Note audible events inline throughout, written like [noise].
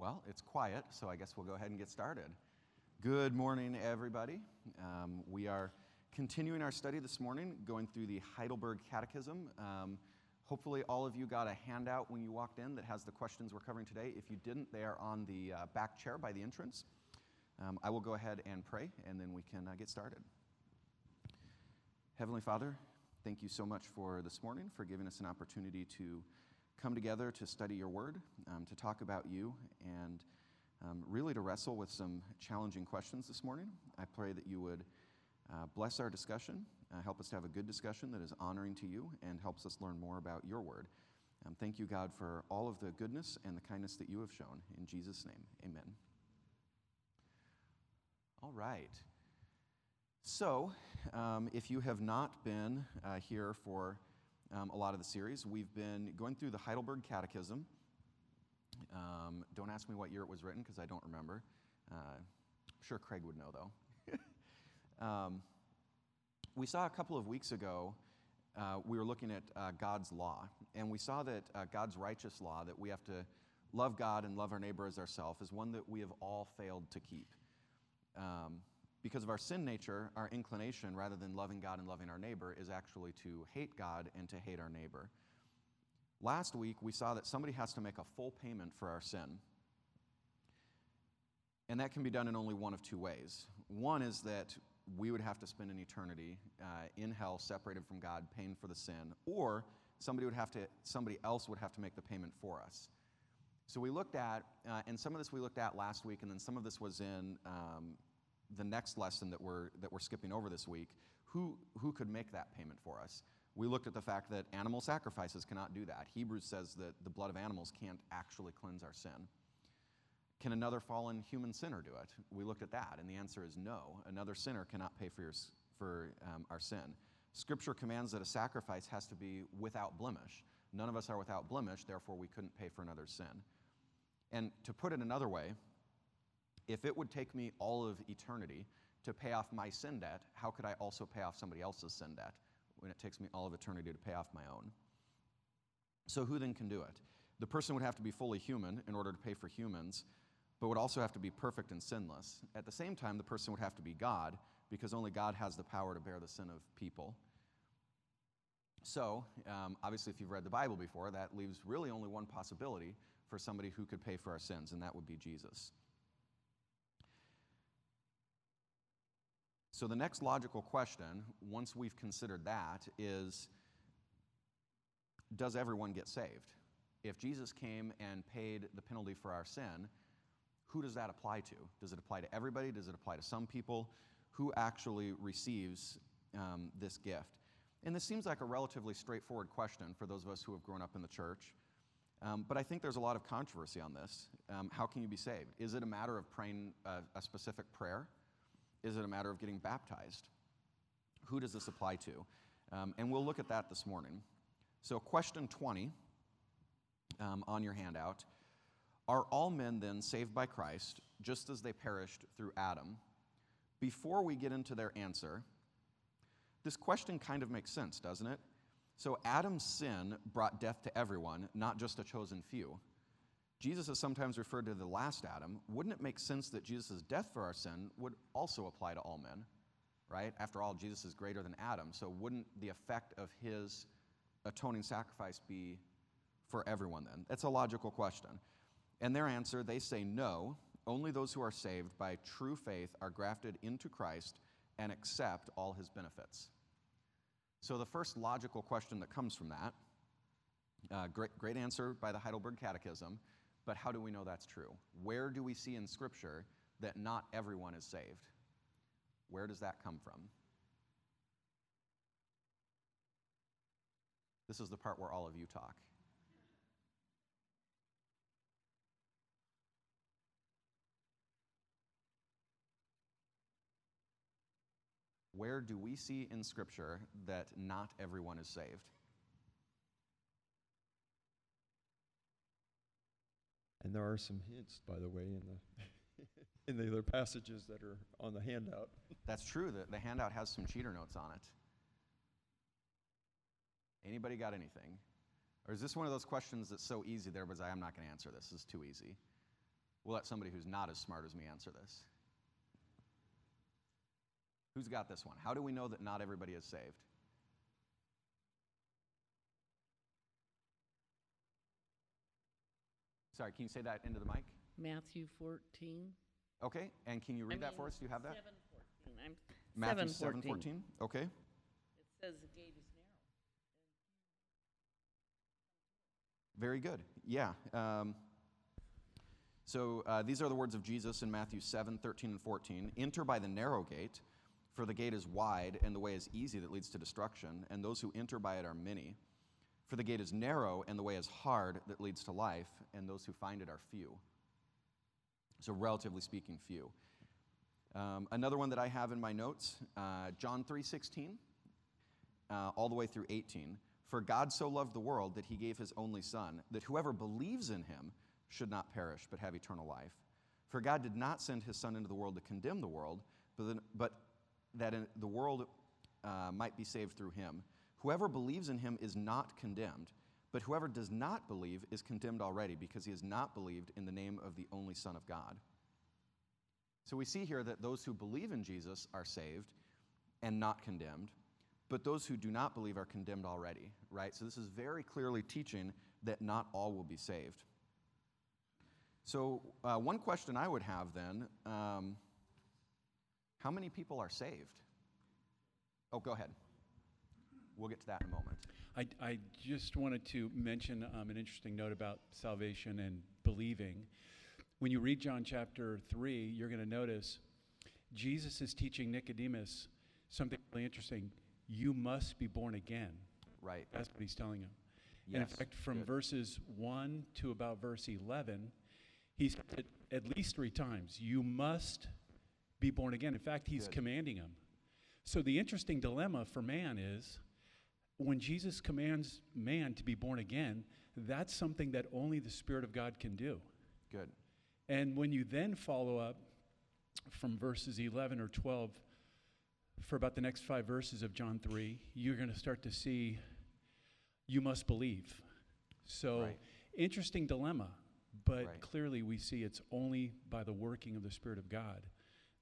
Well, it's quiet, so I guess we'll go ahead and get started. Good morning, everybody. Um, we are continuing our study this morning, going through the Heidelberg Catechism. Um, hopefully, all of you got a handout when you walked in that has the questions we're covering today. If you didn't, they are on the uh, back chair by the entrance. Um, I will go ahead and pray, and then we can uh, get started. Heavenly Father, thank you so much for this morning, for giving us an opportunity to come together to study your word, um, to talk about you, and um, really to wrestle with some challenging questions this morning. I pray that you would uh, bless our discussion, uh, help us to have a good discussion that is honoring to you, and helps us learn more about your word. Um, thank you, God, for all of the goodness and the kindness that you have shown. In Jesus' name, amen. All right. So, um, if you have not been uh, here for um, a lot of the series. We've been going through the Heidelberg Catechism. Um, don't ask me what year it was written because I don't remember. Uh, I'm sure Craig would know, though. [laughs] um, we saw a couple of weeks ago, uh, we were looking at uh, God's law, and we saw that uh, God's righteous law, that we have to love God and love our neighbor as ourselves, is one that we have all failed to keep. Um, because of our sin nature, our inclination, rather than loving God and loving our neighbor, is actually to hate God and to hate our neighbor. Last week, we saw that somebody has to make a full payment for our sin. And that can be done in only one of two ways. One is that we would have to spend an eternity uh, in hell, separated from God, paying for the sin, or somebody would have to, somebody else would have to make the payment for us. So we looked at, uh, and some of this we looked at last week, and then some of this was in um, the next lesson that we're, that we're skipping over this week, who, who could make that payment for us? We looked at the fact that animal sacrifices cannot do that. Hebrews says that the blood of animals can't actually cleanse our sin. Can another fallen human sinner do it? We looked at that, and the answer is no. Another sinner cannot pay for, your, for um, our sin. Scripture commands that a sacrifice has to be without blemish. None of us are without blemish, therefore, we couldn't pay for another sin. And to put it another way, if it would take me all of eternity to pay off my sin debt, how could I also pay off somebody else's sin debt when it takes me all of eternity to pay off my own? So, who then can do it? The person would have to be fully human in order to pay for humans, but would also have to be perfect and sinless. At the same time, the person would have to be God, because only God has the power to bear the sin of people. So, um, obviously, if you've read the Bible before, that leaves really only one possibility for somebody who could pay for our sins, and that would be Jesus. So, the next logical question, once we've considered that, is Does everyone get saved? If Jesus came and paid the penalty for our sin, who does that apply to? Does it apply to everybody? Does it apply to some people? Who actually receives um, this gift? And this seems like a relatively straightforward question for those of us who have grown up in the church. Um, but I think there's a lot of controversy on this. Um, how can you be saved? Is it a matter of praying a, a specific prayer? Is it a matter of getting baptized? Who does this apply to? Um, and we'll look at that this morning. So, question 20 um, on your handout Are all men then saved by Christ just as they perished through Adam? Before we get into their answer, this question kind of makes sense, doesn't it? So, Adam's sin brought death to everyone, not just a chosen few. Jesus is sometimes referred to the last Adam. Wouldn't it make sense that Jesus' death for our sin would also apply to all men? Right? After all, Jesus is greater than Adam. So wouldn't the effect of his atoning sacrifice be for everyone then? That's a logical question. And their answer, they say no. Only those who are saved by true faith are grafted into Christ and accept all his benefits. So, the first logical question that comes from that, uh, great, great answer by the Heidelberg Catechism, but how do we know that's true? Where do we see in Scripture that not everyone is saved? Where does that come from? This is the part where all of you talk. Where do we see in Scripture that not everyone is saved? And there are some hints, by the way, in the [laughs] in the other passages that are on the handout. That's true. The, the handout has some cheater notes on it. Anybody got anything? Or is this one of those questions that's so easy there, but I'm not going to answer this. This is too easy. We'll let somebody who's not as smart as me answer this. Who's got this one? How do we know that not everybody is saved? Sorry, can you say that into the mic? Matthew 14. Okay, and can you read I that for us? Do you have that? 7:14. I'm Matthew 7:14. 7:14. Okay. It says the gate is narrow. Very good. Yeah. Um, so uh, these are the words of Jesus in Matthew 7, 13, and 14. Enter by the narrow gate, for the gate is wide and the way is easy that leads to destruction, and those who enter by it are many. For the gate is narrow and the way is hard that leads to life, and those who find it are few. So, relatively speaking, few. Um, another one that I have in my notes, uh, John 3, 16 uh, all the way through 18. For God so loved the world that he gave his only Son, that whoever believes in him should not perish, but have eternal life. For God did not send his Son into the world to condemn the world, but, then, but that the world uh, might be saved through him. Whoever believes in him is not condemned, but whoever does not believe is condemned already, because he has not believed in the name of the only Son of God. So we see here that those who believe in Jesus are saved and not condemned but those who do not believe are condemned already, right? So this is very clearly teaching that not all will be saved. So, uh, one question I would have then um, how many people are saved? Oh, go ahead. We'll get to that in a moment. I, I just wanted to mention um, an interesting note about salvation and believing. When you read John chapter 3, you're going to notice Jesus is teaching Nicodemus something really interesting. You must be born again. Right. That's what he's telling him. And in fact, from good. verses 1 to about verse 11, he's said at least three times, You must be born again. In fact, he's Good. commanding him. So the interesting dilemma for man is when Jesus commands man to be born again, that's something that only the Spirit of God can do. Good. And when you then follow up from verses 11 or 12 for about the next five verses of John 3, you're going to start to see you must believe. So, Right. interesting dilemma, but Right. clearly we see it's only by the working of the Spirit of God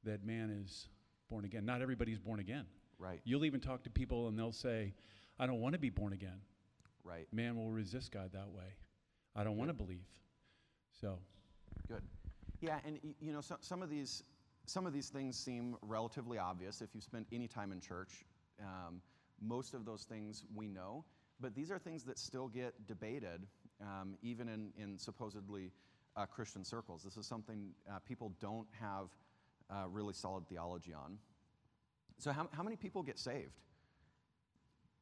that man is born again. Not everybody's born again. Right. You'll even talk to people and they'll say, I don't want to be born again. Right. Man will resist God that way. I don't want to believe. So, Good. Yeah, and you know, so, some of these some of these things seem relatively obvious if you spend any time in church. Um, most of those things we know, but these are things that still get debated, um, even in, in supposedly uh, Christian circles. This is something uh, people don't have uh, really solid theology on. So, how, how many people get saved?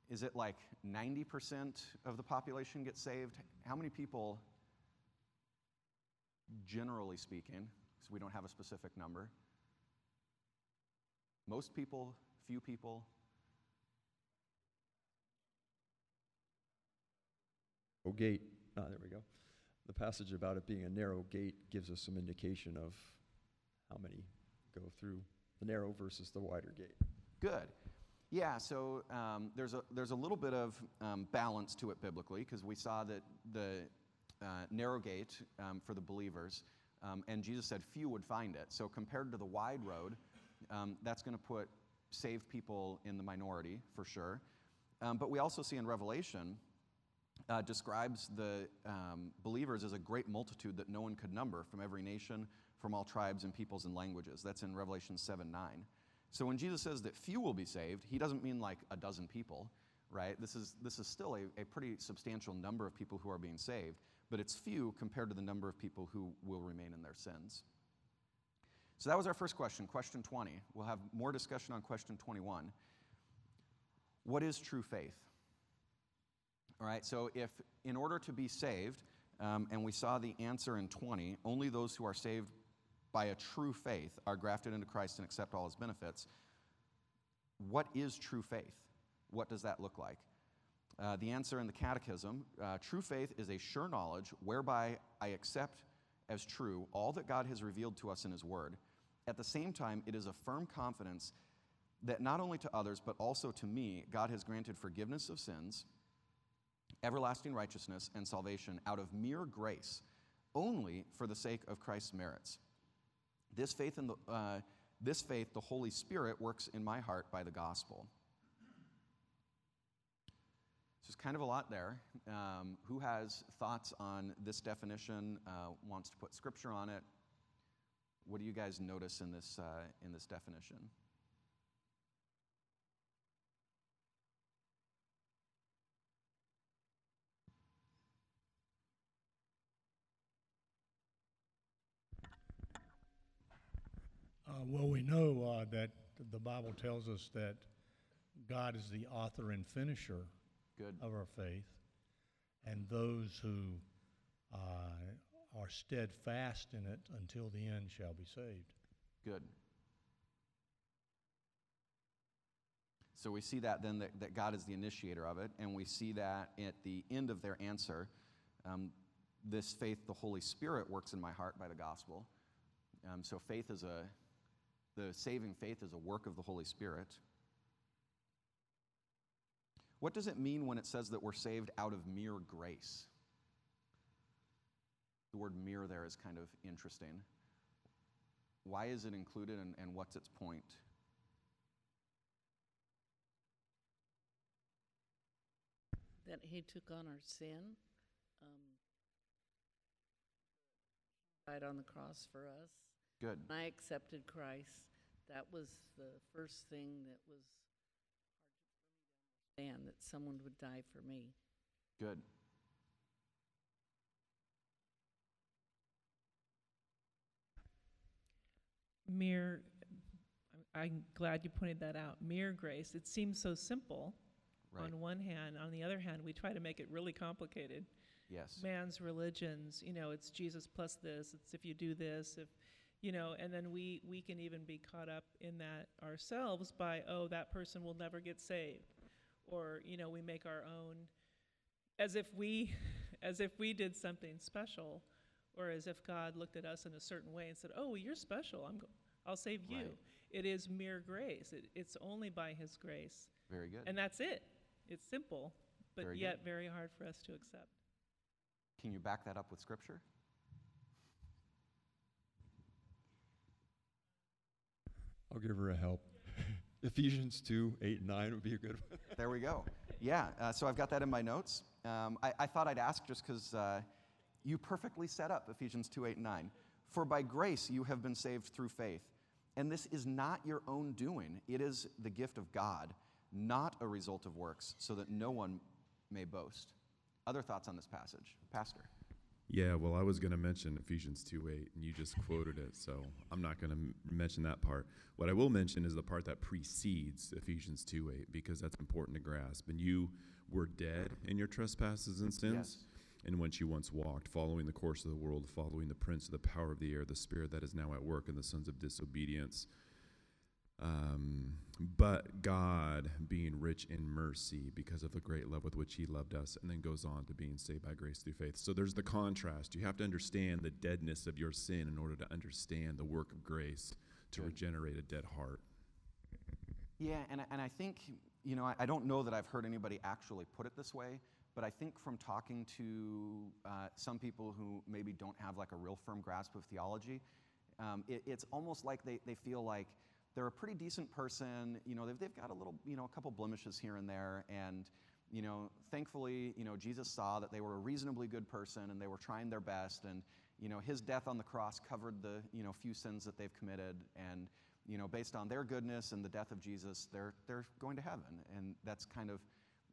Is it like 90% of the population get saved? How many people generally speaking, because we don't have a specific number. Most people, few people. Oh, gate. Ah, there we go. The passage about it being a narrow gate gives us some indication of how many go through the narrow versus the wider gate. Good. Yeah, so um, there's, a, there's a little bit of um, balance to it biblically because we saw that the uh, narrow gate um, for the believers, um, and Jesus said few would find it. So compared to the wide road, um, that's going to put saved people in the minority for sure. Um, but we also see in Revelation uh, describes the believers as a great multitude that no one could number from every nation, from all tribes and peoples and languages. That's in Revelation 7 9. So when Jesus says that few will be saved, he doesn't mean like a dozen people, right? This is, this is still a, a pretty substantial number of people who are being saved, but it's few compared to the number of people who will remain in their sins. So that was our first question, question 20. We'll have more discussion on question 21. What is true faith? All right, so if in order to be saved, um, and we saw the answer in 20, only those who are saved by a true faith are grafted into Christ and accept all his benefits. What is true faith? What does that look like? Uh, the answer in the Catechism uh, true faith is a sure knowledge whereby I accept as true all that God has revealed to us in his word. At the same time, it is a firm confidence that not only to others, but also to me, God has granted forgiveness of sins, everlasting righteousness, and salvation out of mere grace only for the sake of Christ's merits. This faith, in the, uh, this faith, the Holy Spirit works in my heart by the gospel. So there's kind of a lot there. Um, who has thoughts on this definition? Uh, wants to put scripture on it? What do you guys notice in this uh, in this definition? Uh, well, we know uh, that the Bible tells us that God is the author and finisher Good. of our faith, and those who uh, are steadfast in it until the end shall be saved. Good. So we see that then that, that God is the initiator of it, and we see that at the end of their answer, um, this faith, the Holy Spirit works in my heart by the gospel. Um, so faith is a, the saving faith is a work of the Holy Spirit. What does it mean when it says that we're saved out of mere grace? The word mere there is kind of interesting. Why is it included and, and what's its point? That he took on our sin. um, Died on the cross for us. Good. When I accepted Christ, that was the first thing that was hard for me to understand, that someone would die for me. Good. mere I'm- i'm glad you pointed that out mere grace it seems so simple Right. on one hand on the other hand we try to make it really complicated Yes. man's religions you know it's jesus plus this it's if you do this if you know and then we we can even be caught up in that ourselves by oh that person will never get saved or you know we make our own as if we [laughs] as if we did something special or as if god looked at us in a certain way and said oh you're special i'm go- i'll save you Right. it is mere grace it, it's only by his grace Very good. and that's it it's simple but Very good. yet very hard for us to accept Can you back that up with scripture? I'll give her a help. [laughs] Ephesians 2, 8, and 9 would be a good one. There we go. Yeah, uh, so I've got that in my notes. Um, I, I thought I'd ask just because uh, you perfectly set up Ephesians 2 8 and 9. For by grace you have been saved through faith. And this is not your own doing, it is the gift of God, not a result of works, so that no one may boast. Other thoughts on this passage? Pastor. Yeah, well, I was going to mention Ephesians 2 8, and you just quoted it, so I'm not going to m- mention that part. What I will mention is the part that precedes Ephesians 2 8, because that's important to grasp. And you were dead in your trespasses and sins, and which you once walked, following the course of the world, following the prince of the power of the air, the spirit that is now at work in the sons of disobedience. Um, but God, being rich in mercy because of the great love with which He loved us, and then goes on to being saved by grace through faith. So there's the contrast. You have to understand the deadness of your sin in order to understand the work of grace to Good. regenerate a dead heart. Yeah, and, I- and I think, you know, I, I don't know that I've heard anybody actually put it this way, but I think from talking to uh, some people who maybe don't have like a real firm grasp of theology, um, it, it's almost like they, they feel like they're a pretty decent person, you know, they've, they've got a little, you know, a couple blemishes here and there, and, you know, thankfully, you know, Jesus saw that they were a reasonably good person and they were trying their best, and, you know, his death on the cross covered the, you know, few sins that they've committed, and, you know, based on their goodness and the death of Jesus, they're, they're going to heaven. And that's kind of,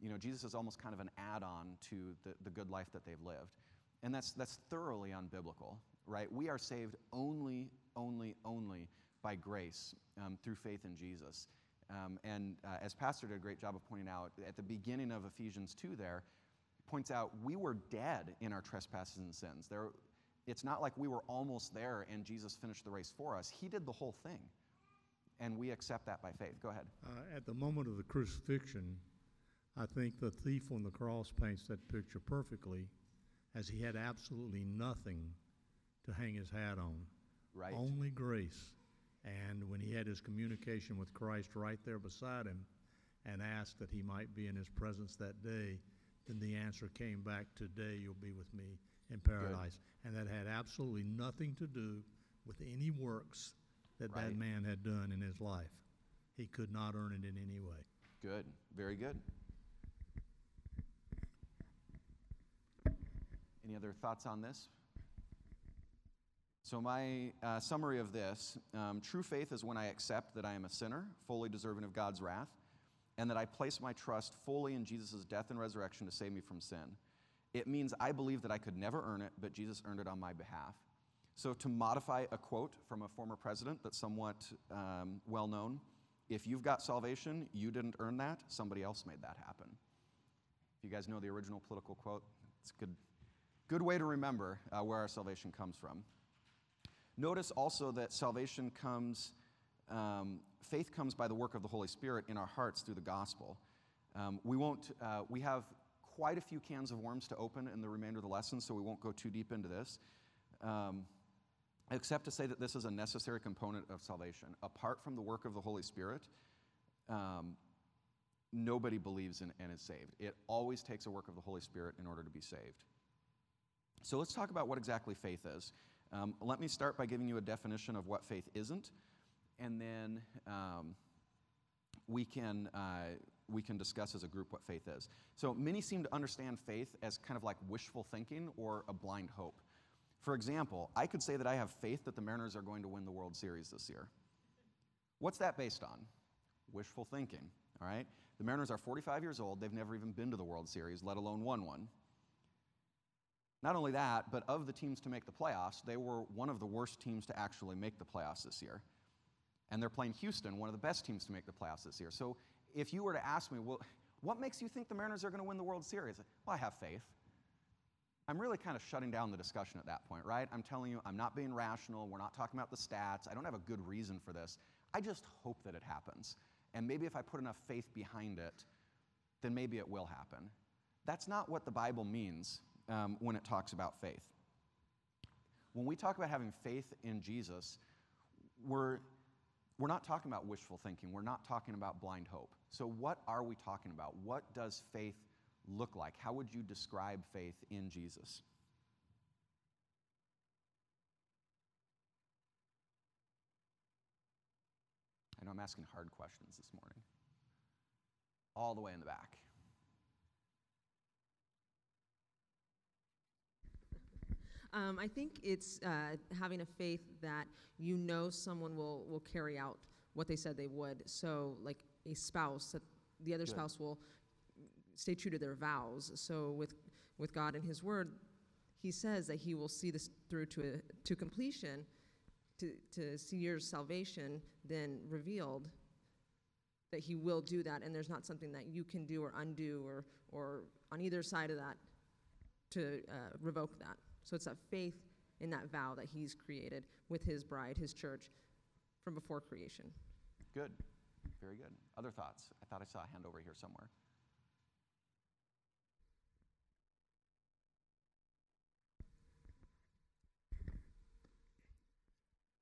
you know, Jesus is almost kind of an add on to the, the good life that they've lived. And that's, that's thoroughly unbiblical, right? We are saved only, only, only by grace um, through faith in Jesus. Um, and uh, as Pastor did a great job of pointing out, at the beginning of Ephesians 2 there, points out we were dead in our trespasses and sins. There, it's not like we were almost there and Jesus finished the race for us. He did the whole thing. And we accept that by faith. Go ahead. Uh, at the moment of the crucifixion, I think the thief on the cross paints that picture perfectly, as he had absolutely nothing to hang his hat on. Right? Only grace. And when he had his communication with Christ right there beside him and asked that he might be in his presence that day, then the answer came back, Today you'll be with me in paradise. And that had absolutely nothing to do with any works that Right. that man had done in his life. He could not earn it in any way. Good. Very good. Any other thoughts on this? So, my uh, summary of this um, true faith is when I accept that I am a sinner, fully deserving of God's wrath, and that I place my trust fully in Jesus' death and resurrection to save me from sin. It means I believe that I could never earn it, but Jesus earned it on my behalf. So, to modify a quote from a former president that's somewhat um, well known, if you've got salvation, you didn't earn that, somebody else made that happen. If you guys know the original political quote, it's a good, good way to remember uh, where our salvation comes from. Notice also that salvation comes, um, faith comes by the work of the Holy Spirit in our hearts through the gospel. Um, we won't, uh, we have quite a few cans of worms to open in the remainder of the lesson, so we won't go too deep into this. Um, except to say that this is a necessary component of salvation. Apart from the work of the Holy Spirit, um, nobody believes in and is saved. It always takes a work of the Holy Spirit in order to be saved. So let's talk about what exactly faith is. Um, let me start by giving you a definition of what faith isn't, and then um, we can uh, we can discuss as a group what faith is. So many seem to understand faith as kind of like wishful thinking or a blind hope. For example, I could say that I have faith that the Mariners are going to win the World Series this year. What's that based on? Wishful thinking, all right? The Mariners are 45 years old. They've never even been to the World Series, let alone won one. Not only that, but of the teams to make the playoffs, they were one of the worst teams to actually make the playoffs this year. And they're playing Houston, one of the best teams to make the playoffs this year. So if you were to ask me, well, what makes you think the Mariners are going to win the World Series? Well, I have faith. I'm really kind of shutting down the discussion at that point, right? I'm telling you, I'm not being rational. We're not talking about the stats. I don't have a good reason for this. I just hope that it happens. And maybe if I put enough faith behind it, then maybe it will happen. That's not what the Bible means um, when it talks about faith. When we talk about having faith in Jesus, we're, we're not talking about wishful thinking. We're not talking about blind hope. So, what are we talking about? What does faith look like? How would you describe faith in Jesus? I know I'm asking hard questions this morning. All the way in the back. Um, I think it's uh, having a faith that you know someone will, will carry out what they said they would. So, like a spouse, that the other Good. spouse will stay true to their vows. So, with, with God and His Word, He says that He will see this through to, a, to completion, to, to see your salvation then revealed. That He will do that, and there's not something that you can do or undo or, or on either side of that to uh, revoke that. So it's that faith in that vow that he's created with his bride, his church, from before creation. Good. Very good. Other thoughts? I thought I saw a hand over here somewhere.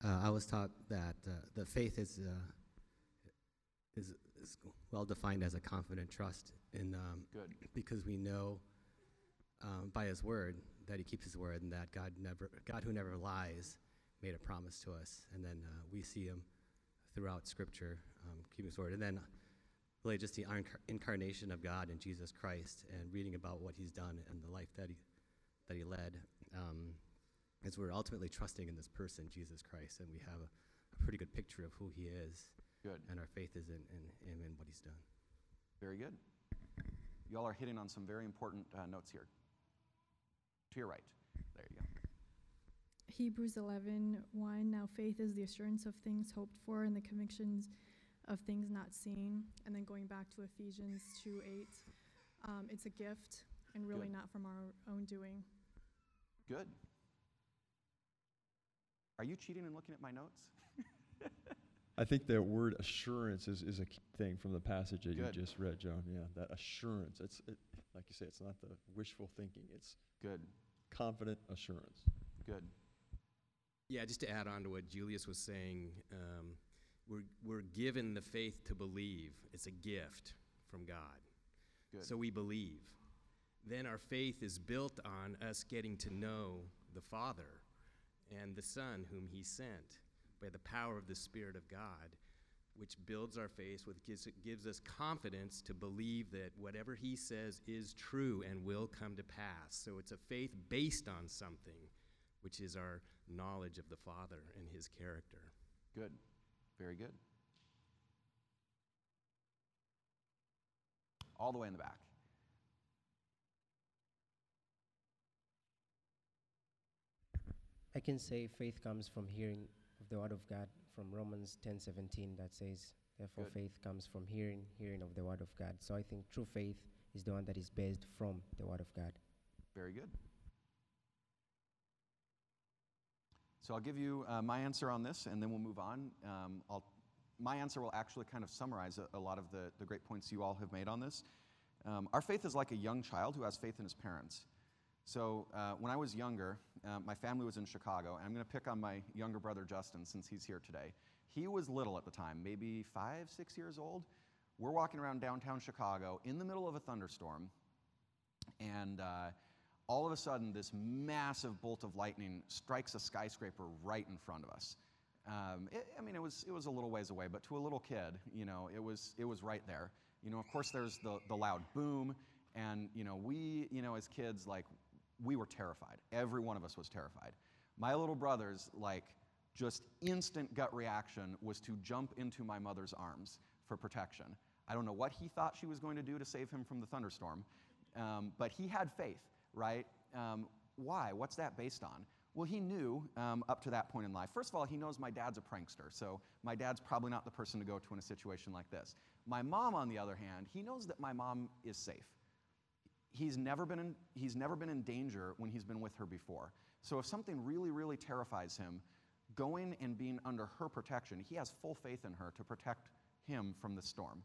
Uh, I was taught that uh, the faith is, uh, is, is well defined as a confident trust in um, Good. because we know um, by His Word that He keeps His word and that God never God who never lies made a promise to us, and then uh, we see Him throughout Scripture um, keeping His word, and then really just the incarnation of God in Jesus Christ and reading about what He's done and the life that He that He led. Um, as we're ultimately trusting in this person, Jesus Christ, and we have a, a pretty good picture of who He is, Good. and our faith is in, in Him and what He's done. Very good. Y'all are hitting on some very important uh, notes here. To your right. There you go. Hebrews 11, 1. Now faith is the assurance of things hoped for and the convictions of things not seen. And then going back to Ephesians 2, 8. Um, it's a gift and really Good. not from our own doing. Good. Are you cheating and looking at my notes? [laughs] I think that word assurance is, is a key thing from the passage that Good. you just read, John. Yeah, that assurance. It's it, like you say, it's not the wishful thinking. It's Good. Confident assurance. Good. Yeah, just to add on to what Julius was saying, um, we're, we're given the faith to believe. It's a gift from God. Good. So we believe. then our faith is built on us getting to know the Father and the Son whom He sent by the power of the Spirit of God, which builds our faith, which gives, gives us confidence to believe that whatever He says is true and will come to pass. So it's a faith based on something, which is our knowledge of the Father and His character. Good. Very good. All the way in the back. I can say faith comes from hearing of the word of God from Romans 10:17 that says therefore Good. faith comes from hearing hearing of the word of God. So I think true faith is the one that is based from the word of God. Very good. So I'll give you uh, my answer on this, and then we'll move on. Um, I'll, my answer will actually kind of summarize a, a lot of the, the great points you all have made on this. Um, our faith is like a young child who has faith in his parents. So uh, when I was younger, uh, my family was in Chicago, and I'm going to pick on my younger brother Justin since he's here today. He was little at the time, maybe five, six years old. We're walking around downtown Chicago in the middle of a thunderstorm, and uh, all of a sudden, this massive bolt of lightning strikes a skyscraper right in front of us. Um, it, I mean, it was, it was a little ways away, but to a little kid, you know, it was, it was right there. You know, of course, there's the, the loud boom, and, you know, we, you know, as kids, like, we were terrified. Every one of us was terrified. My little brother's, like, just instant gut reaction was to jump into my mother's arms for protection. I don't know what he thought she was going to do to save him from the thunderstorm, um, but he had faith right? Um, why? What's that based on? Well, he knew um, up to that point in life. First of all, he knows my dad's a prankster, so my dad's probably not the person to go to in a situation like this. My mom, on the other hand, he knows that my mom is safe. He's never been in, he's never been in danger when he's been with her before. So if something really, really terrifies him, going and being under her protection, he has full faith in her to protect him from the storm.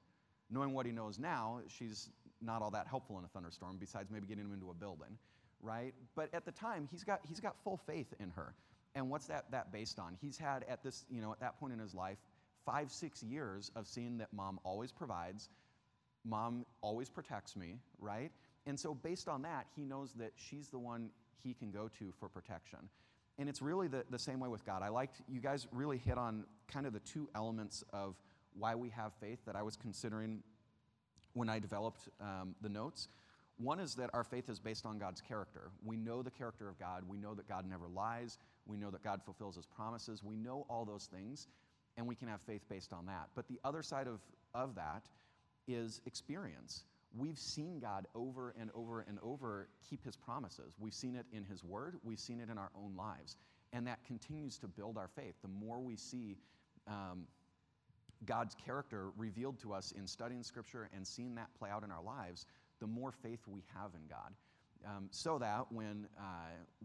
Knowing what he knows now, she's not all that helpful in a thunderstorm, besides maybe getting him into a building, right? But at the time, he's got, he's got full faith in her. And what's that, that based on? He's had at this, you know, at that point in his life, five, six years of seeing that mom always provides, mom always protects me, right? And so based on that, he knows that she's the one he can go to for protection. And it's really the, the same way with God. I liked, you guys really hit on kind of the two elements of why we have faith that I was considering when I developed um, the notes. One is that our faith is based on God's character. We know the character of God. We know that God never lies. We know that God fulfills his promises. We know all those things, and we can have faith based on that. But the other side of, of that is experience. We've seen God over and over and over keep his promises. We've seen it in his word, we've seen it in our own lives. And that continues to build our faith. The more we see um, God's character revealed to us in studying Scripture and seeing that play out in our lives, the more faith we have in God. Um, so that when uh,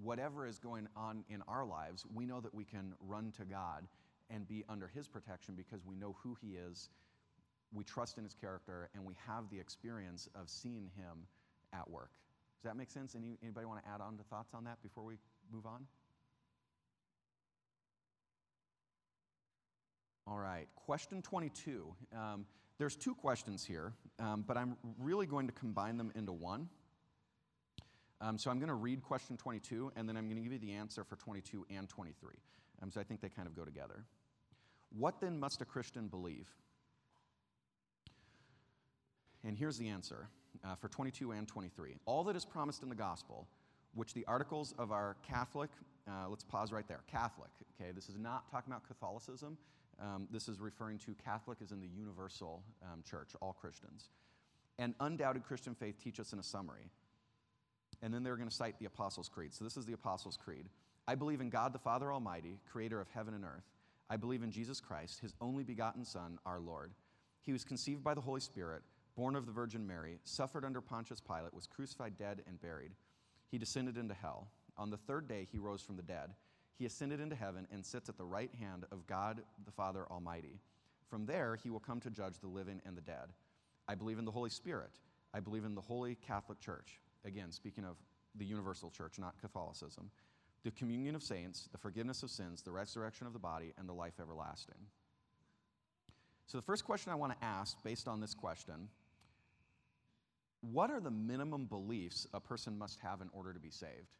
whatever is going on in our lives, we know that we can run to God and be under His protection because we know who He is, we trust in His character, and we have the experience of seeing Him at work. Does that make sense? Any, anybody want to add on to thoughts on that before we move on? All right, question 22. Um, there's two questions here, um, but I'm really going to combine them into one. Um, so I'm going to read question 22, and then I'm going to give you the answer for 22 and 23. Um, so I think they kind of go together. What then must a Christian believe? And here's the answer uh, for 22 and 23. All that is promised in the gospel, which the articles of our Catholic, uh, let's pause right there, Catholic, okay, this is not talking about Catholicism. Um, this is referring to Catholic as in the universal um, church, all Christians. And undoubted Christian faith teach us in a summary. And then they're going to cite the Apostles' Creed. So this is the Apostles' Creed. I believe in God the Father Almighty, creator of heaven and earth. I believe in Jesus Christ, his only begotten Son, our Lord. He was conceived by the Holy Spirit, born of the Virgin Mary, suffered under Pontius Pilate, was crucified, dead, and buried. He descended into hell. On the third day, he rose from the dead. He ascended into heaven and sits at the right hand of God the Father Almighty. From there, he will come to judge the living and the dead. I believe in the Holy Spirit. I believe in the Holy Catholic Church. Again, speaking of the universal church, not Catholicism. The communion of saints, the forgiveness of sins, the resurrection of the body, and the life everlasting. So, the first question I want to ask, based on this question, what are the minimum beliefs a person must have in order to be saved?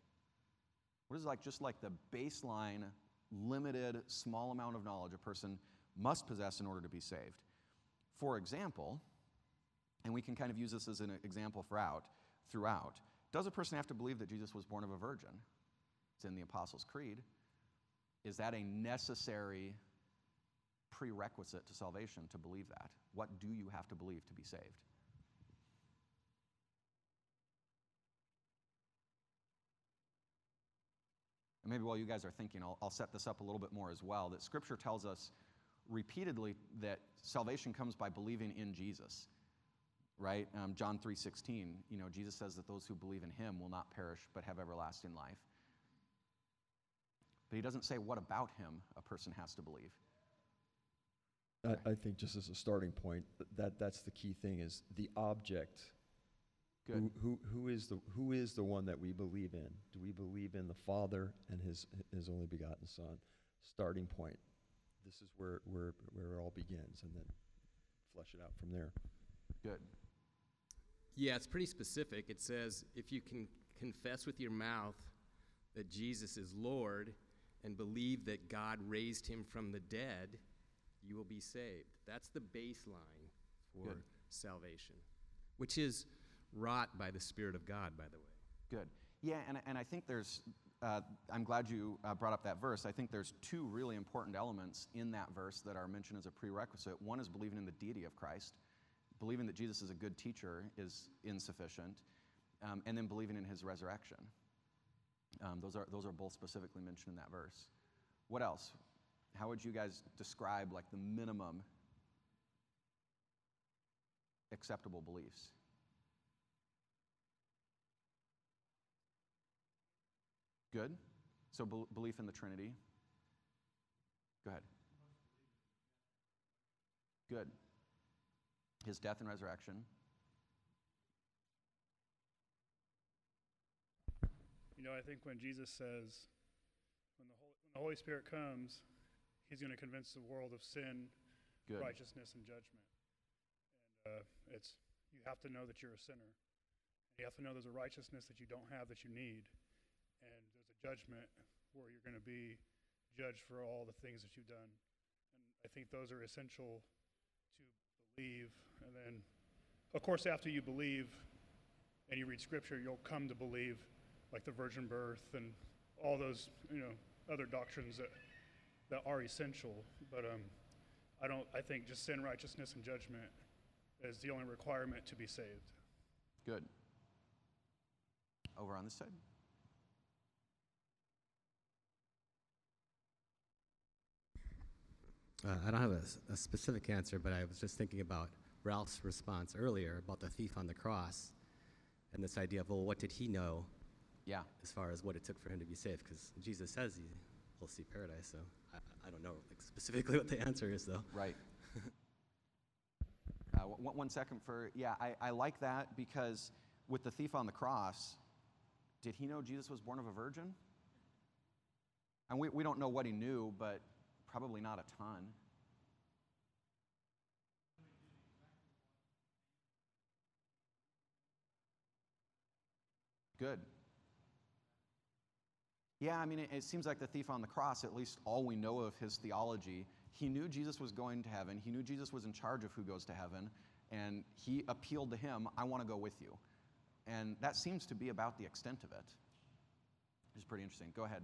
What is like just like the baseline, limited, small amount of knowledge a person must possess in order to be saved? For example, and we can kind of use this as an example throughout, throughout. Does a person have to believe that Jesus was born of a virgin? It's in the Apostles' Creed. Is that a necessary prerequisite to salvation to believe that? What do you have to believe to be saved? Maybe while you guys are thinking, I'll, I'll set this up a little bit more as well. That Scripture tells us repeatedly that salvation comes by believing in Jesus right um, john 3.16 you know jesus says that those who believe in him will not perish but have everlasting life but he doesn't say what about him a person has to believe I, I think just as a starting point, that, that's the key thing is the object. Good. Who, who, who, is the, who is the one that we believe in? Do we believe in the Father and his, his only begotten Son? Starting point. This is where, where, where it all begins, and then flesh it out from there. good Yeah, it's pretty specific. It says if you can confess with your mouth that Jesus is Lord and believe that God raised him from the dead, you will be saved. That's the baseline for Good. salvation, which is wrought by the Spirit of God, by the way. Good. Yeah, and, and I think there's, uh, I'm glad you uh, brought up that verse. I think there's two really important elements in that verse that are mentioned as a prerequisite. One is believing in the deity of Christ. Believing that Jesus is a good teacher is insufficient. Um, and then believing in his resurrection. Um, those, are, those are both specifically mentioned in that verse. What else? How would you guys describe like the minimum acceptable beliefs? Good. So bel belief in the Trinity. Go ahead. Good. His death and resurrection. You know, I think when Jesus says, when the Holy, when the Holy Spirit comes, He's going to convince the world of sin, Good. righteousness, and judgment. And uh, it's you have to know that you're a sinner. You have to know there's a righteousness that you don't have that you need, and judgment where you're going to be judged for all the things that you've done. And I think those are essential to believe. And then, of course, after you believe and you read Scripture, you'll come to believe, like the virgin birth and all those, you know, other doctrines that that are essential. But um, I don't. I think just sin, righteousness, and judgment is the only requirement to be saved. Good. Over on this side. Uh, I don't have a specific answer, but I was just thinking about Ralph's response earlier about the thief on the cross and this idea of, well, what did he know Yeah. as far as what it took for him to be saved? Because Jesus says he will see paradise, so I, I don't know like, specifically [laughs] what the answer is, though. Right. [laughs] uh, one, one second for, yeah, I, I like that because with the thief on the cross, did he know Jesus was born of a virgin? And we, we don't know what he knew, but probably not a ton. Good. Yeah, I mean, it, it seems like the thief on the cross, at least all we know of his theology, he knew Jesus was going to heaven. He knew Jesus was in charge of who goes to heaven. And he appealed to him, I want to go with you. And that seems to be about the extent of it. Which is pretty interesting. Go ahead.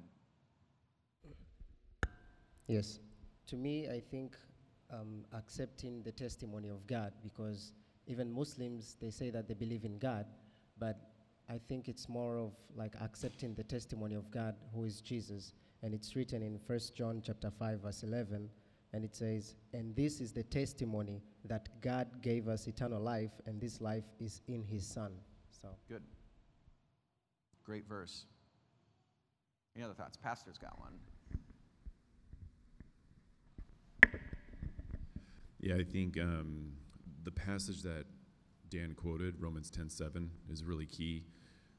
Yes. To me, I think um, accepting the testimony of God, because even Muslims, they say that they believe in God, but I think it's more of like accepting the testimony of God, who is Jesus. And it's written in 1 John chapter 5, verse 11, and it says, And this is the testimony that God gave us eternal life, and this life is in his Son. So Good. Great verse. Any other thoughts? Pastor's got one. Yeah, I think um, the passage that Dan quoted, Romans 10:7, is really key.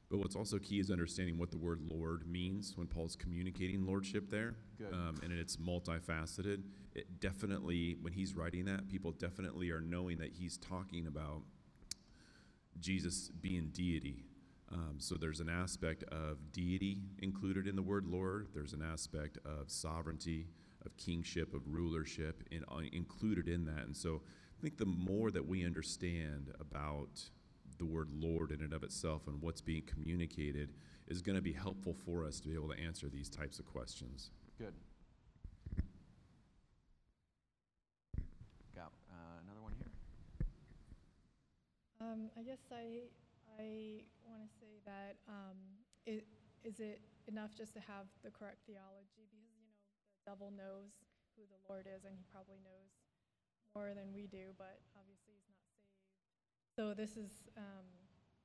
But what's also key is understanding what the word Lord means when Paul's communicating lordship there. Good. Um, and it's multifaceted. It definitely, when he's writing that, people definitely are knowing that he's talking about Jesus being deity. Um, so there's an aspect of deity included in the word Lord. There's an aspect of sovereignty, of kingship, of rulership in, uh, included in that. And so I think the more that we understand about the word Lord in and of itself and what's being communicated is going to be helpful for us to be able to answer these types of questions. Good. Got uh, another one here. Um, I guess I, I want to say that um, i- is it enough just to have the correct theology? Because, you know, the devil knows who the Lord is, and he probably knows more than we do, but obviously he's not saved. So this is, um,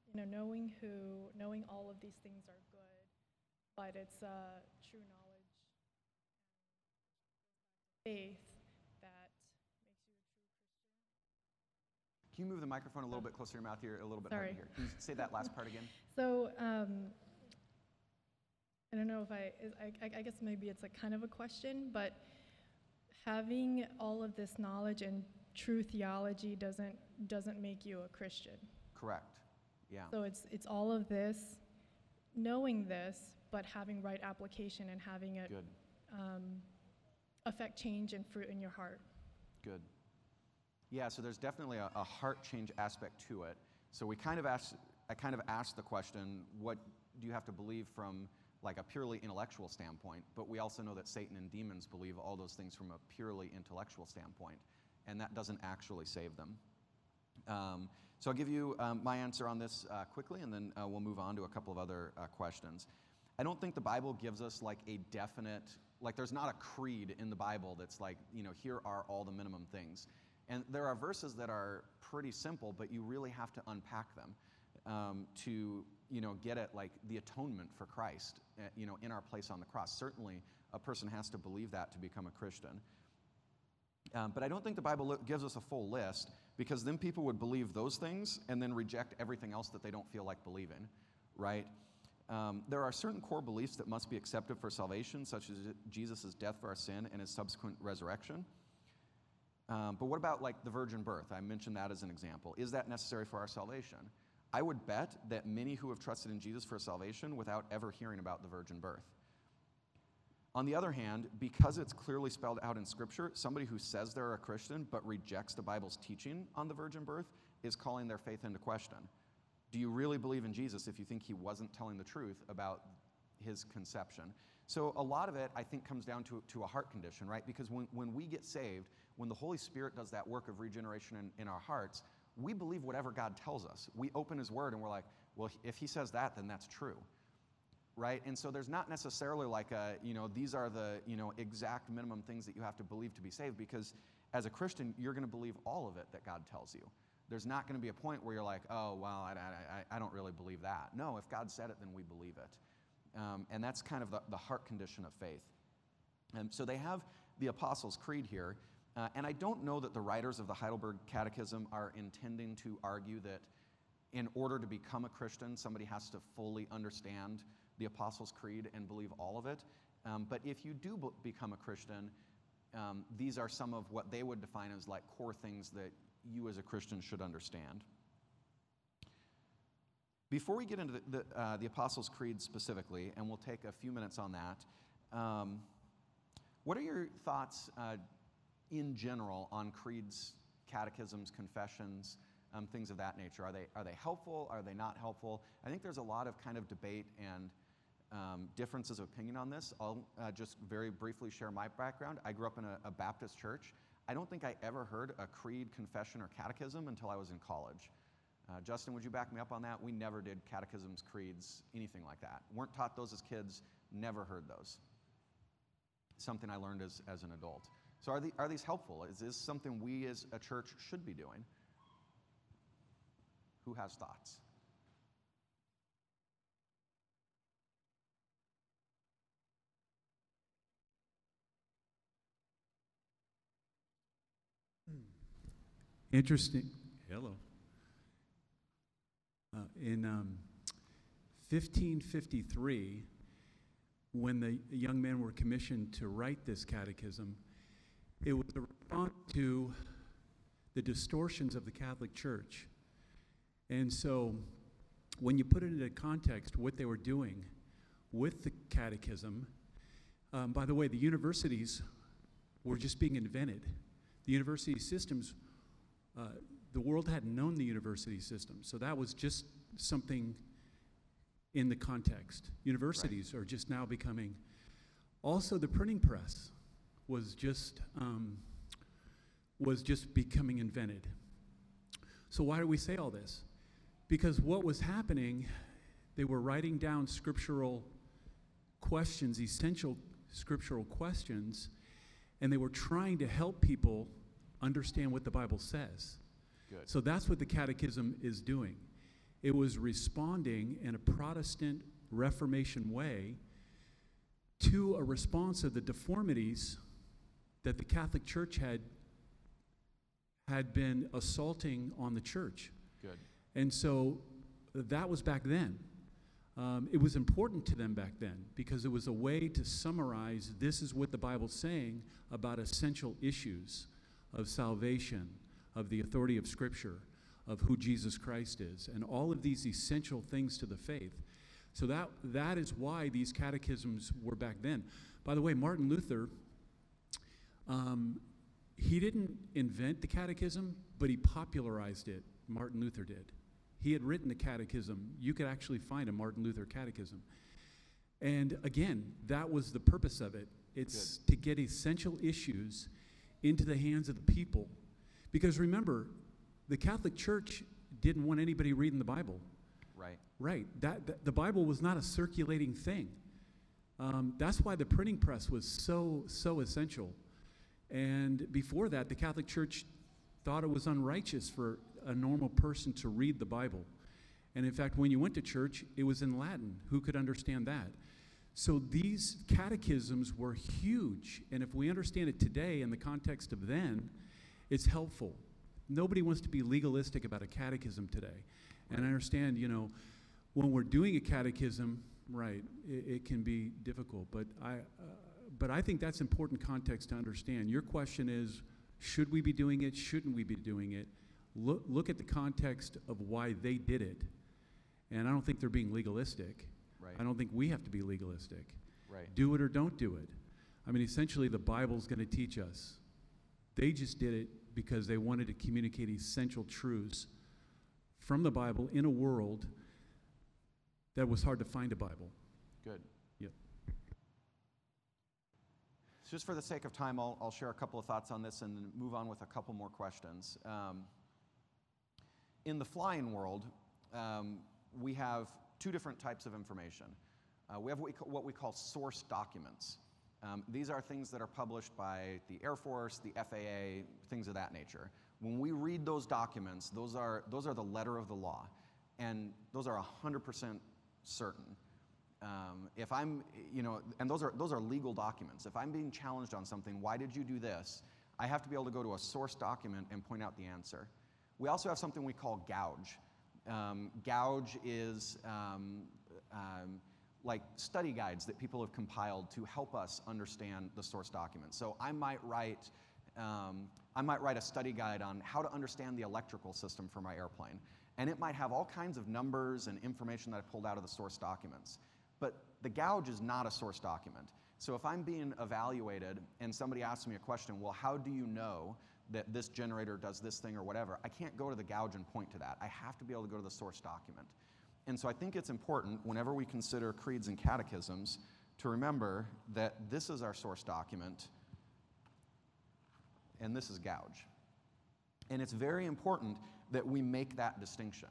you know, knowing who, knowing all of these things are good, but it's uh, true knowledge, faith that makes you a true Christian. Can you move the microphone a little bit closer to your mouth here, a little bit harder here? Can you say that last part again? [laughs] So, um, I don't know if I—I I- I guess maybe it's a kind of a question, but having all of this knowledge and true theology doesn't, doesn't make you a Christian. Correct. Yeah. So it's, it's all of this, knowing this, but having right application and having it Good. um, affect change and fruit in your heart. Good. Yeah, so there's definitely a, a heart change aspect to it. So we kind of asked, I kind of asked the question, what do you have to believe from like a purely intellectual standpoint? But we also know that Satan and demons believe all those things from a purely intellectual standpoint, and that doesn't actually save them. Um, so I'll give you um, my answer on this uh, quickly, and then uh, we'll move on to a couple of other uh, questions. I don't think the Bible gives us like a definite, like there's not a creed in the Bible that's like, you know, here are all the minimum things. And there are verses that are pretty simple, but you really have to unpack them um, to, you know, get at like the atonement for Christ, uh, you know, in our place on the cross. Certainly, a person has to believe that to become a Christian. Um, but I don't think the Bible gives us a full list because then people would believe those things and then reject everything else that they don't feel like believing, right? Um, there are certain core beliefs that must be accepted for salvation, such as Jesus' death for our sin and his subsequent resurrection. Um, but what about like the virgin birth? I mentioned that as an example. Is that necessary for our salvation? I would bet that many who have trusted in Jesus for salvation without ever hearing about the virgin birth. On the other hand, because it's clearly spelled out in Scripture, somebody who says they're a Christian but rejects the Bible's teaching on the virgin birth is calling their faith into question. Do you really believe in Jesus if you think he wasn't telling the truth about his conception? So, a lot of it, I think, comes down to, to a heart condition, right? Because when, when we get saved, when the Holy Spirit does that work of regeneration in, in our hearts, we believe whatever God tells us. We open his word and we're like, well, if he says that, then that's true right? And so there's not necessarily like a you know these are the you know exact minimum things that you have to believe to be saved because as a christian you're going to believe all of it that god tells you. There's not going to be a point where you're like oh well I, I, I don't really believe that. No if god said it then we believe it. Um, and that's kind of the, the heart condition of faith. And so they have the apostles creed here uh, and i don't know that the writers of the heidelberg catechism are intending to argue that in order to become a christian somebody has to fully understand the Apostles' Creed and believe all of it. Um, but if you do b- become a Christian, um, these are some of what they would define as like core things that you as a Christian should understand. Before we get into the, the, uh, the Apostles' Creed specifically, and we'll take a few minutes on that, um, what are your thoughts uh, in general on creeds, catechisms, confessions, um, things of that nature? Are they, are they helpful? Are they not helpful? I think there's a lot of kind of debate and um, differences of opinion on this. I'll uh, just very briefly share my background. I grew up in a, a, Baptist church. I don't think I ever heard a creed, confession, or catechism until I was in college. Uh, Justin, would you back me up on that? We never did catechisms, creeds, anything like that. Weren't taught those as kids, never heard those. Something I learned as, as an adult. So, are, the, are these helpful? Is this something we as a church should be doing? Who has thoughts? Interesting. Hello. Uh, in um, 1553, when the young men were commissioned to write this catechism, it was a response to the distortions of the Catholic Church. And so when you put it into context, what they were doing with the catechism, um, by the way, the universities were just being invented. The university systems, uh, the world hadn't known the university system, so that was just something in the context. Universities are just now becoming. Also, the printing press was just um, was just becoming invented. So why do we say all this? Because what was happening, they were writing down scriptural questions, essential scriptural questions, and they were trying to help people understand what the Bible says. Good. So that's what the Catechism is doing. It was responding in a Protestant Reformation way to a response of the deformities that the Catholic Church had had been assaulting on the church. Good. And so that was back then. Um, it was important to them back then because it was a way to summarize this is what the Bible's saying about essential issues of salvation, of the authority of Scripture, of who Jesus Christ is, and all of these essential things to the faith. So that, that is why these catechisms were back then. By the way, Martin Luther, um, he didn't invent the catechism, but he popularized it. Martin Luther did. He had written the catechism. You could actually find a Martin Luther catechism. And again, that was the purpose of it. It's to get essential issues into the hands of the people. Because remember, the Catholic Church didn't want anybody reading the Bible. Right. Right. That, that the Bible was not a circulating thing. Um, that's why the printing press was so so essential. And before that, the Catholic Church thought it was unrighteous for a normal person to read the Bible. And in fact, when you went to church, it was in Latin. Who could understand that? So these catechisms were huge. And if we understand it today in the context of then, it's helpful. Nobody wants to be legalistic about a catechism today. And I understand, you know, when we're doing a catechism, right, it, it can be difficult. But I, uh, but I think that's important context to understand. Your question is, should we be doing it? Shouldn't we be doing it? Look, look at the context of why they did it. And I don't think they're being legalistic. Right. I don't think we have to be legalistic. Right. Do it or don't do it. I mean, essentially, the Bible's going to teach us. They just did it because they wanted to communicate essential truths from the Bible in a world that was hard to find a Bible. Good. Yep. Just for the sake of time, I'll, I'll share a couple of thoughts on this and move on with a couple more questions. Um, in the flying world, um, we have two different types of information. Uh, we have what we, call, what we call source documents. Um, these are things that are published by the Air Force, the FAA, things of that nature. When we read those documents, those are, those are the letter of the law, and those are 100% certain. Um, if I'm, you know, and those are, those are legal documents. If I'm being challenged on something, why did you do this? I have to be able to go to a source document and point out the answer. We also have something we call gouge. Um, gouge is um, um, like study guides that people have compiled to help us understand the source document. So I might write, um, I might write a study guide on how to understand the electrical system for my airplane, and it might have all kinds of numbers and information that I pulled out of the source documents. The gouge is not a source document. So if I'm being evaluated and somebody asks me a question, well, how do you know that this generator does this thing or whatever? I can't go to the gouge and point to that. I have to be able to go to the source document. And so I think it's important whenever we consider creeds and catechisms to remember that this is our source document and this is gouge. And it's very important that we make that distinction.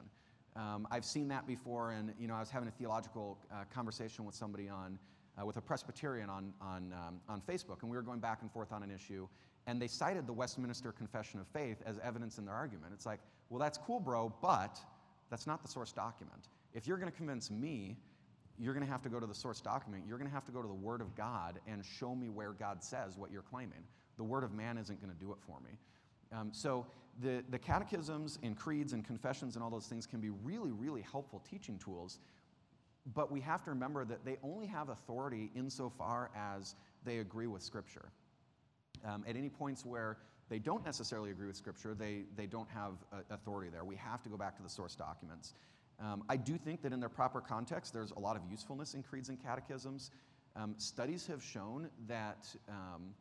Um, I've seen that before, and you know, I was having a theological uh, conversation with somebody on, uh, with a Presbyterian on, on, um, on Facebook, and we were going back and forth on an issue, and they cited the Westminster Confession of Faith as evidence in their argument. It's like, well, that's cool, bro, but that's not the source document. If you're going to convince me, you're going to have to go to the source document. You're going to have to go to the Word of God and show me where God says what you're claiming. The Word of man isn't going to do it for me. Um, so the, the catechisms and creeds and confessions and all those things can be really, really helpful teaching tools. But we have to remember that they only have authority insofar as they agree with Scripture. Um, at any points where they don't necessarily agree with Scripture, they, they don't have uh, authority there. We have to go back to the source documents. Um, I do think that in their proper context, there's a lot of usefulness in creeds and catechisms. Um, studies have shown that um,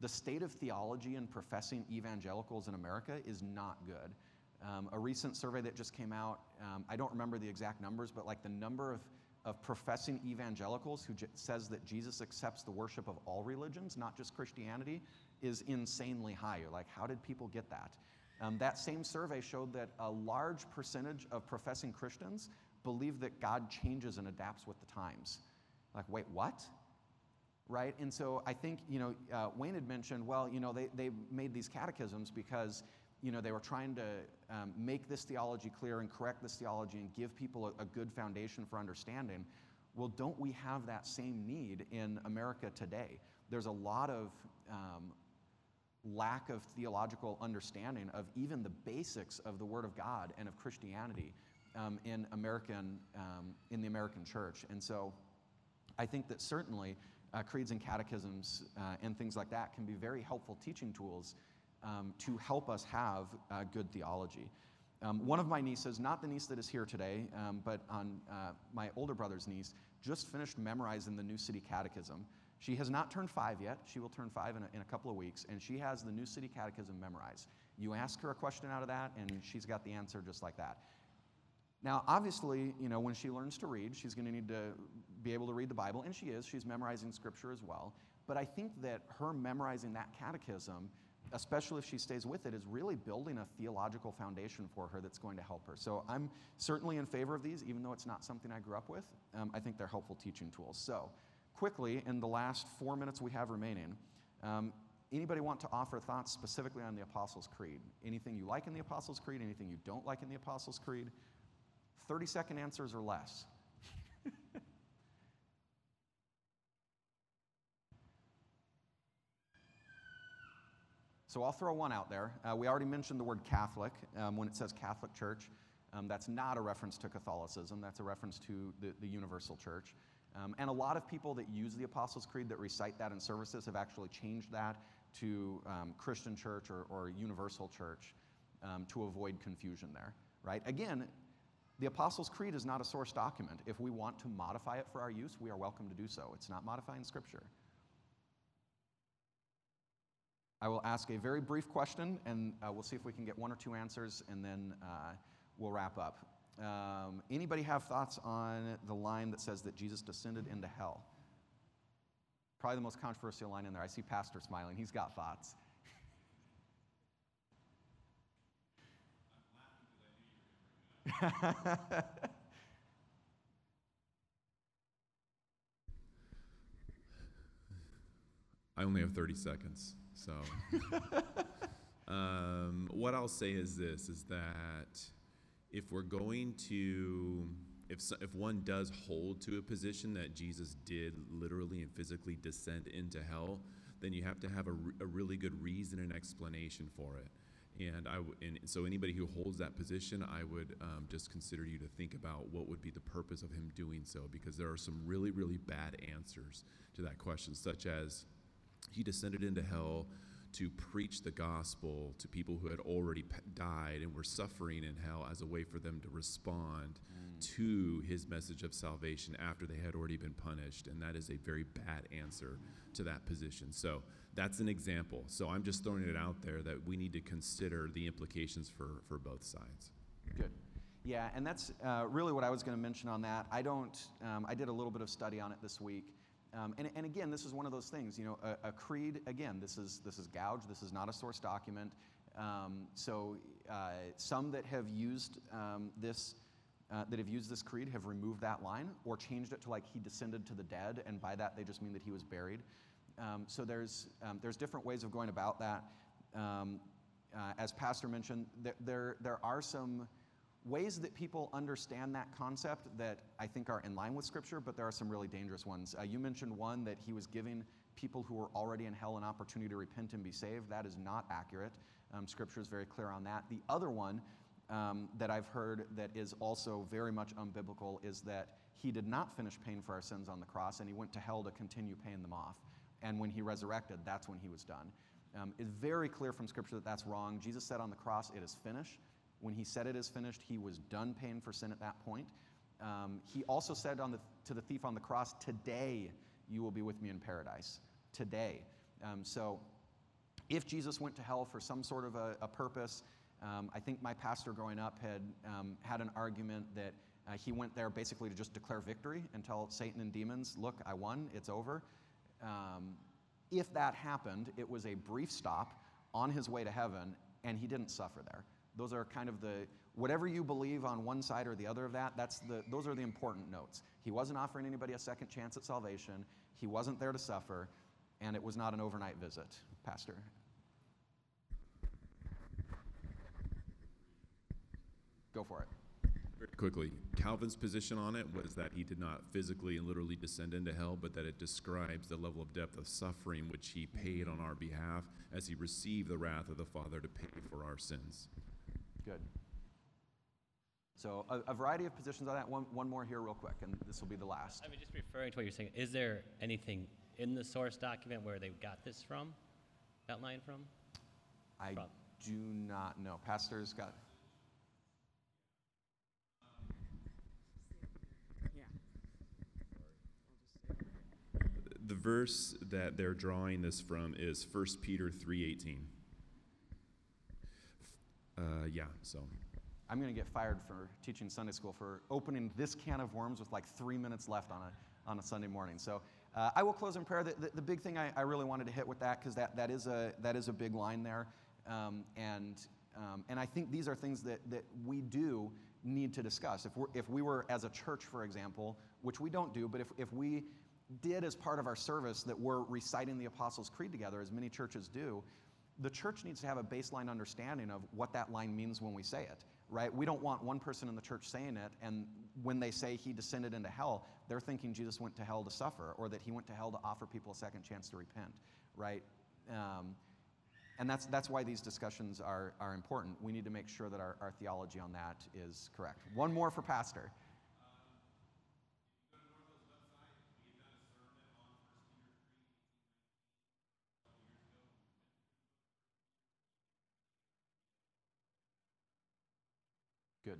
the state of theology and professing evangelicals in America is not good. Um, a recent survey that just came out, um, I don't remember the exact numbers, but like the number of, of professing evangelicals who j- says that Jesus accepts the worship of all religions, not just Christianity, is insanely high. You're like, how did people get that? Um, that same survey showed that a large percentage of professing Christians believe that God changes and adapts with the times. Like, wait, what? Right? And so I think, you know, uh, Wayne had mentioned, well, you know, they, they made these catechisms because, you know, they were trying to um, make this theology clear and correct this theology and give people a, a good foundation for understanding. Well, don't we have that same need in America today? There's a lot of um, lack of theological understanding of even the basics of the Word of God and of Christianity um, in American um, in the American church. And so, I think that certainly uh, creeds and catechisms uh, and things like that can be very helpful teaching tools um, to help us have uh, good theology. Um, one of my nieces, not the niece that is here today, um, but on uh, my older brother's niece, just finished memorizing the New City Catechism. She has not turned five yet. She will turn five in a, in a couple of weeks, and she has the New City Catechism memorized. You ask her a question out of that, and she's got the answer just like that. Now, obviously, you know, when she learns to read, she's going to need to be able to read the Bible, and she is. She's memorizing Scripture as well. But I think that her memorizing that catechism, especially if she stays with it, is really building a theological foundation for her that's going to help her. So I'm certainly in favor of these, even though it's not something I grew up with. Um, I think they're helpful teaching tools. So, quickly, in the last four minutes we have remaining, um, anybody want to offer thoughts specifically on the Apostles' Creed? Anything you like in the Apostles' Creed? Anything you don't like in the Apostles' Creed? 30 second answers or less. so I'll throw one out there. Uh, we already mentioned the word Catholic um, when it says Catholic Church. Um, that's not a reference to Catholicism, that's a reference to the, the Universal Church. Um, and a lot of people that use the Apostles' Creed that recite that in services have actually changed that to um, Christian Church or, or Universal Church um, to avoid confusion there, right? Again, the Apostles' Creed is not a source document. If we want to modify it for our use, we are welcome to do so. It's not modifying Scripture. I will ask a very brief question, and uh, we'll see if we can get one or two answers, and then uh, we'll wrap up. Um, anybody have thoughts on the line that says that Jesus descended into hell? Probably the most controversial line in there. I see Pastor smiling. He's got thoughts. I only have 30 seconds, so. [laughs] um, what I'll say is this: is that if we're going to, if so, if one does hold to a position that Jesus did literally and physically descend into hell, then you have to have a, a really good reason and explanation for it. And I w- and so anybody who holds that position, I would um, just consider you to think about what would be the purpose of him doing so, because there are some really really bad answers to that question, such as he descended into hell to preach the gospel to people who had already p- died and were suffering in hell as a way for them to respond to his message of salvation after they had already been punished. And that is a very bad answer to that position. So that's an example. So I'm just throwing it out there that we need to consider the implications for, for both sides. Good. Yeah, and that's uh, really what I was going to mention on that. I don't, um, I did a little bit of study on it this week. Um, and, and again, this is one of those things, you know, a, a creed, again, this is, this is gouge, this is not a source document. Um, so uh, some that have used um, this, uh, that have used this creed have removed that line or changed it to like he descended to the dead, and by that they just mean that he was buried. Um, so there's, um, there's different ways of going about that. Um, uh, as Pastor mentioned, there, there, there are some ways that people understand that concept that I think are in line with Scripture, but there are some really dangerous ones. Uh, you mentioned one that he was giving people who were already in hell an opportunity to repent and be saved. That is not accurate. Um, scripture is very clear on that. The other one um, that I've heard that is also very much unbiblical is that he did not finish paying for our sins on the cross and he went to hell to continue paying them off. And when he resurrected, that's when he was done. Um, it's very clear from Scripture that that's wrong. Jesus said on the cross, It is finished. When he said it is finished, he was done paying for sin at that point. Um, he also said the, to the thief on the cross, Today you will be with me in paradise. Today. Um, so if Jesus went to hell for some sort of a, a purpose, um, I think my pastor growing up had um, had an argument that uh, he went there basically to just declare victory and tell Satan and demons, look, I won, it's over. Um, if that happened, it was a brief stop on his way to heaven, and he didn't suffer there. Those are kind of the, whatever you believe on one side or the other of that, that's the, those are the important notes. He wasn't offering anybody a second chance at salvation, he wasn't there to suffer, and it was not an overnight visit, Pastor. Go for it. Very quickly, Calvin's position on it was that he did not physically and literally descend into hell, but that it describes the level of depth of suffering which he paid on our behalf as he received the wrath of the Father to pay for our sins. Good. So, a, a variety of positions on that. One, one more here, real quick, and this will be the last. I mean, just referring to what you're saying, is there anything in the source document where they got this from, that line from? I do not know. Pastor's got. The verse that they're drawing this from is 1 Peter 3:18. Uh, yeah, so I'm going to get fired for teaching Sunday school for opening this can of worms with like three minutes left on a, on a Sunday morning. So uh, I will close in prayer. The, the, the big thing I, I, really wanted to hit with that, because that, that, is a, that is a big line there. Um, and, um, and I think these are things that, that we do need to discuss. If, we're, if we were, as a church, for example, which we don't do, but if, if we did as part of our service that we're reciting the Apostles' Creed together, as many churches do, the church needs to have a baseline understanding of what that line means when we say it, right? We don't want one person in the church saying it, and when they say he descended into hell, they're thinking Jesus went to hell to suffer, or that he went to hell to offer people a second chance to repent, right? Um, and that's, that's why these discussions are, are important. We need to make sure that our, our theology on that is correct. One more for Pastor. Good.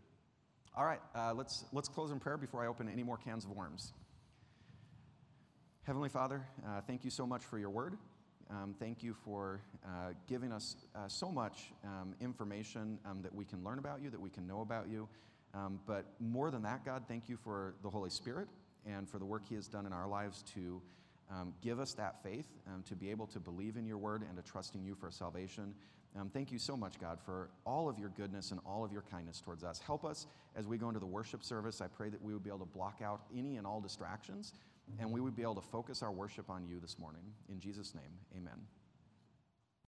All right, uh, let's, let's close in prayer before I open any more cans of worms. Heavenly Father, uh, thank you so much for your word. Um, thank you for uh, giving us uh, so much um, information um, that we can learn about you, that we can know about you. Um, but more than that, God, thank you for the Holy Spirit and for the work He has done in our lives to um, give us that faith, um, to be able to believe in your word and to trust in you for salvation. Um, thank you so much, God, for all of your goodness and all of your kindness towards us. Help us as we go into the worship service. I pray that we would be able to block out any and all distractions and we would be able to focus our worship on you this morning. In Jesus' name, amen.